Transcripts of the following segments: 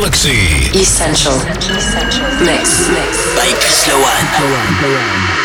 Galaxie. Essential. Essential. Mix. Mix. By Chris Lowone.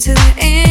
to the end.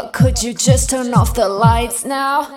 But could you just turn off the lights now?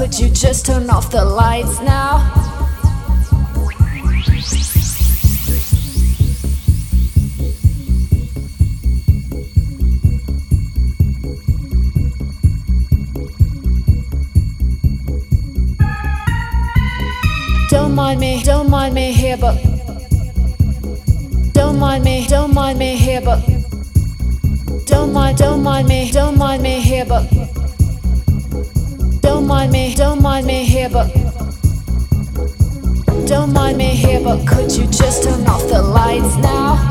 Could you just turn off the lights now? Don't mind me, don't mind me here, but don't mind me, don't mind me here, but don't mind, don't mind me, don't mind me here, but mind me, don't mind me here, but don't mind me here, but could you just turn off the lights now?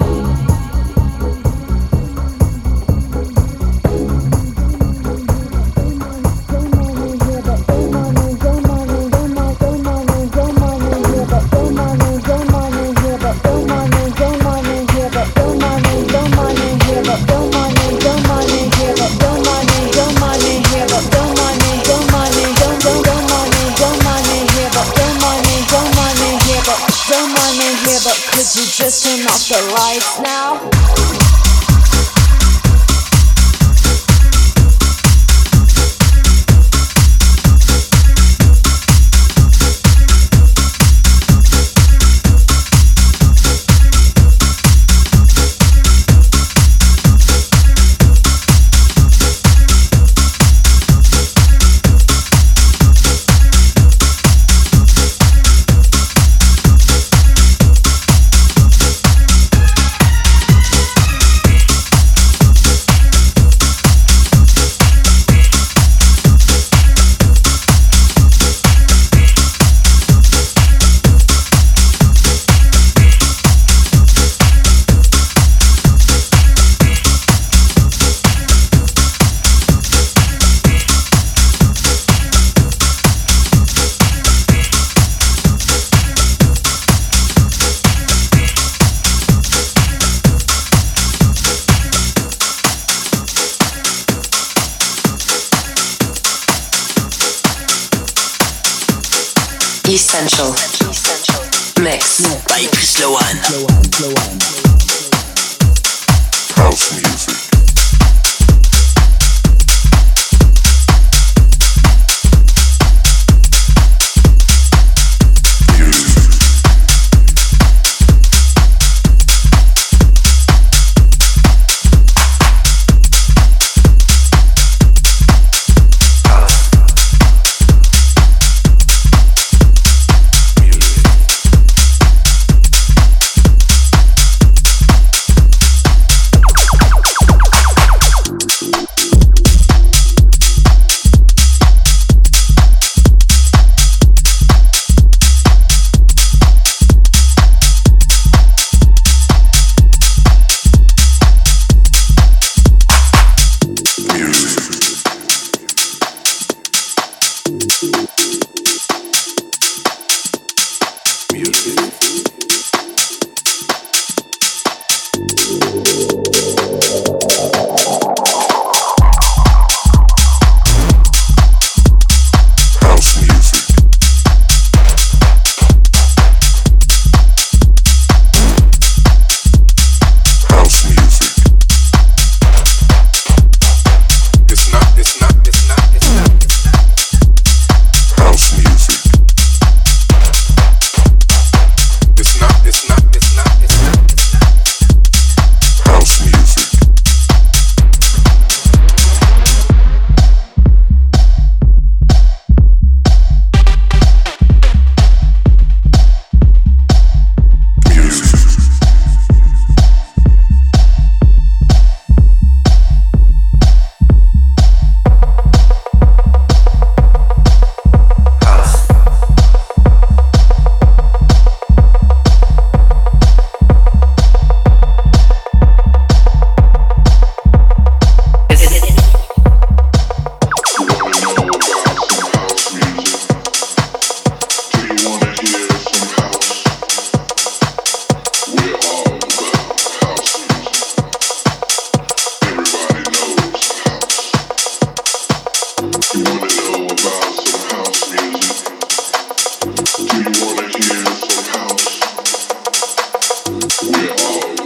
By Chris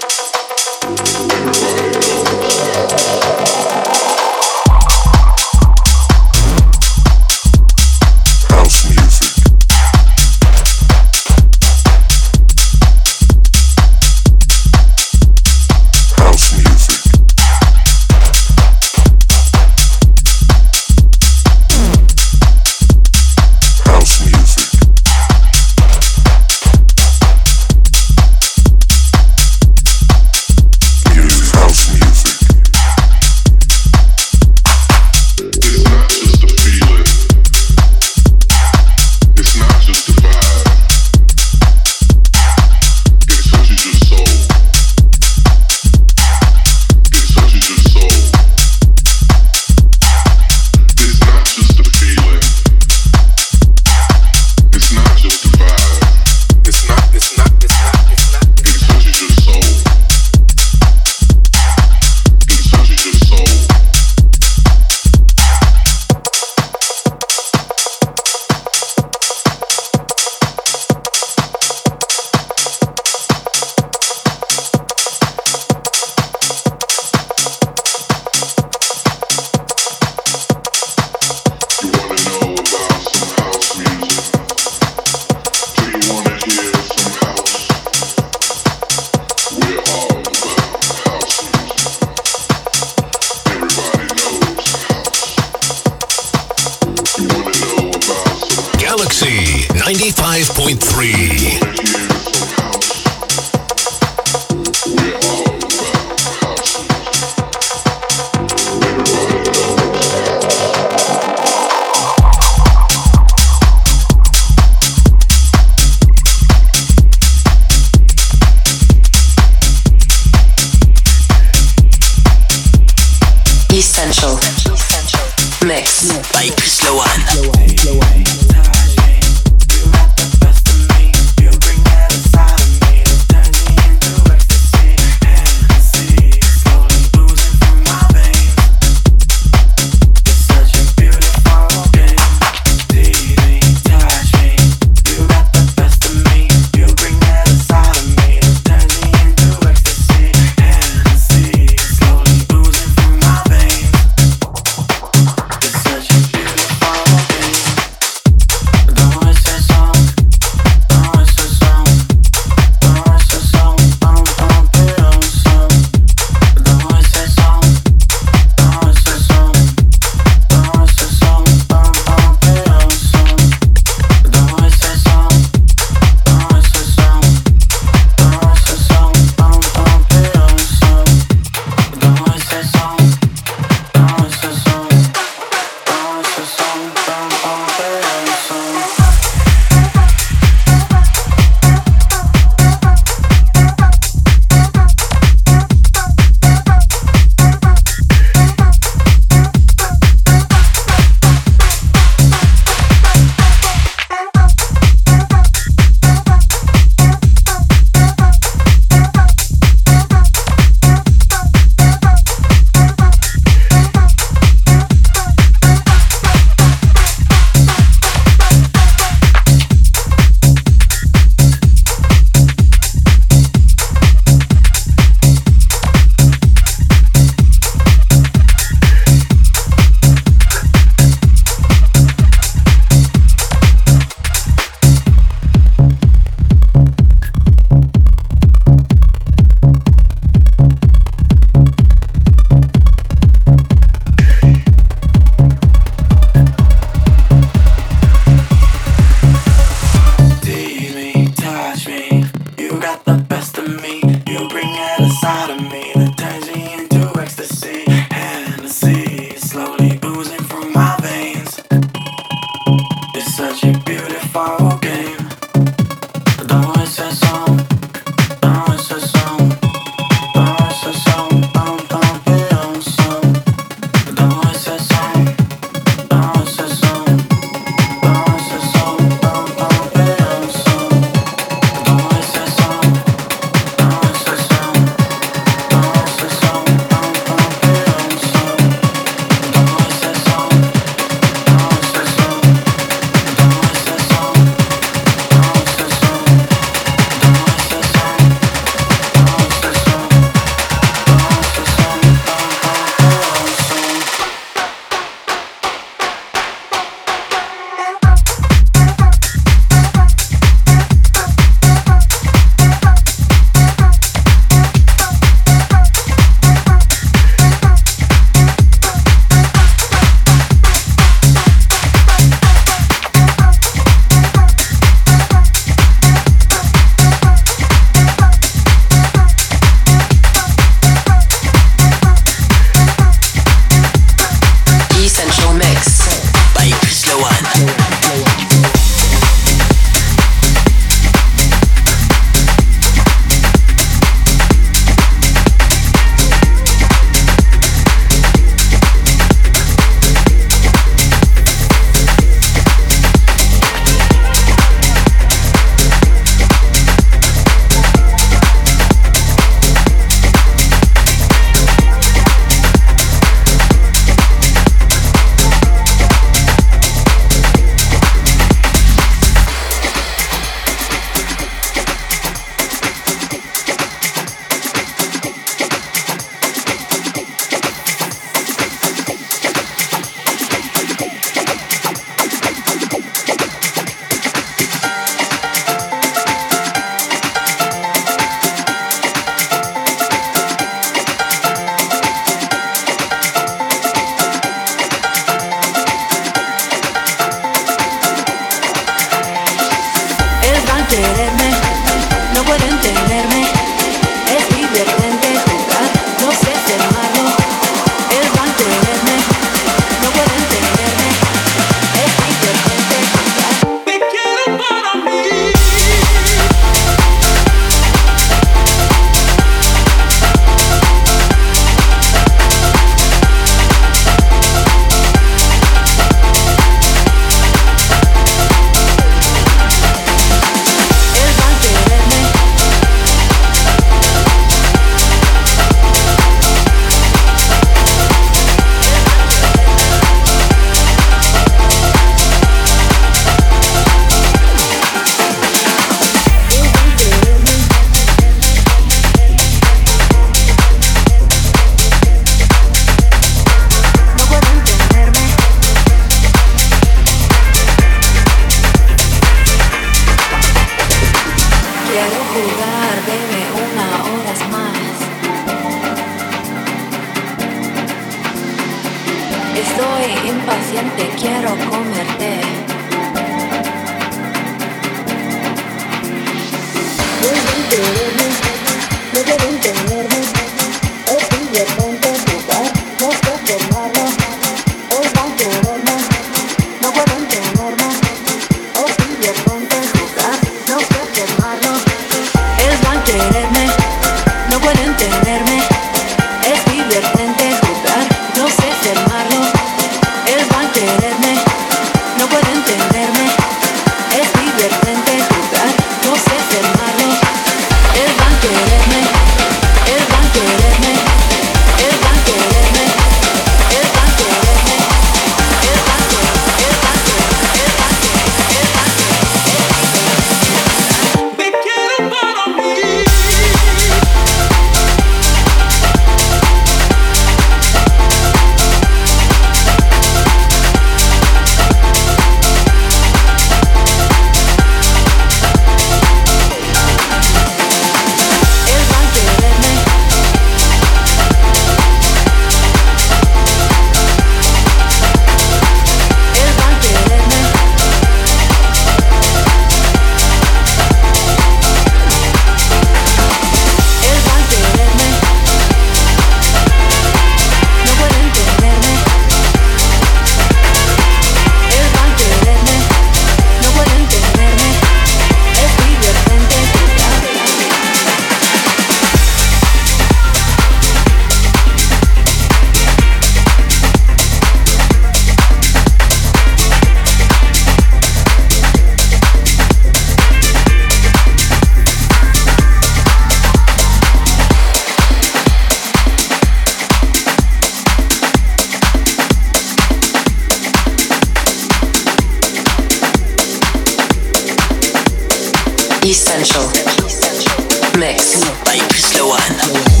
Hello.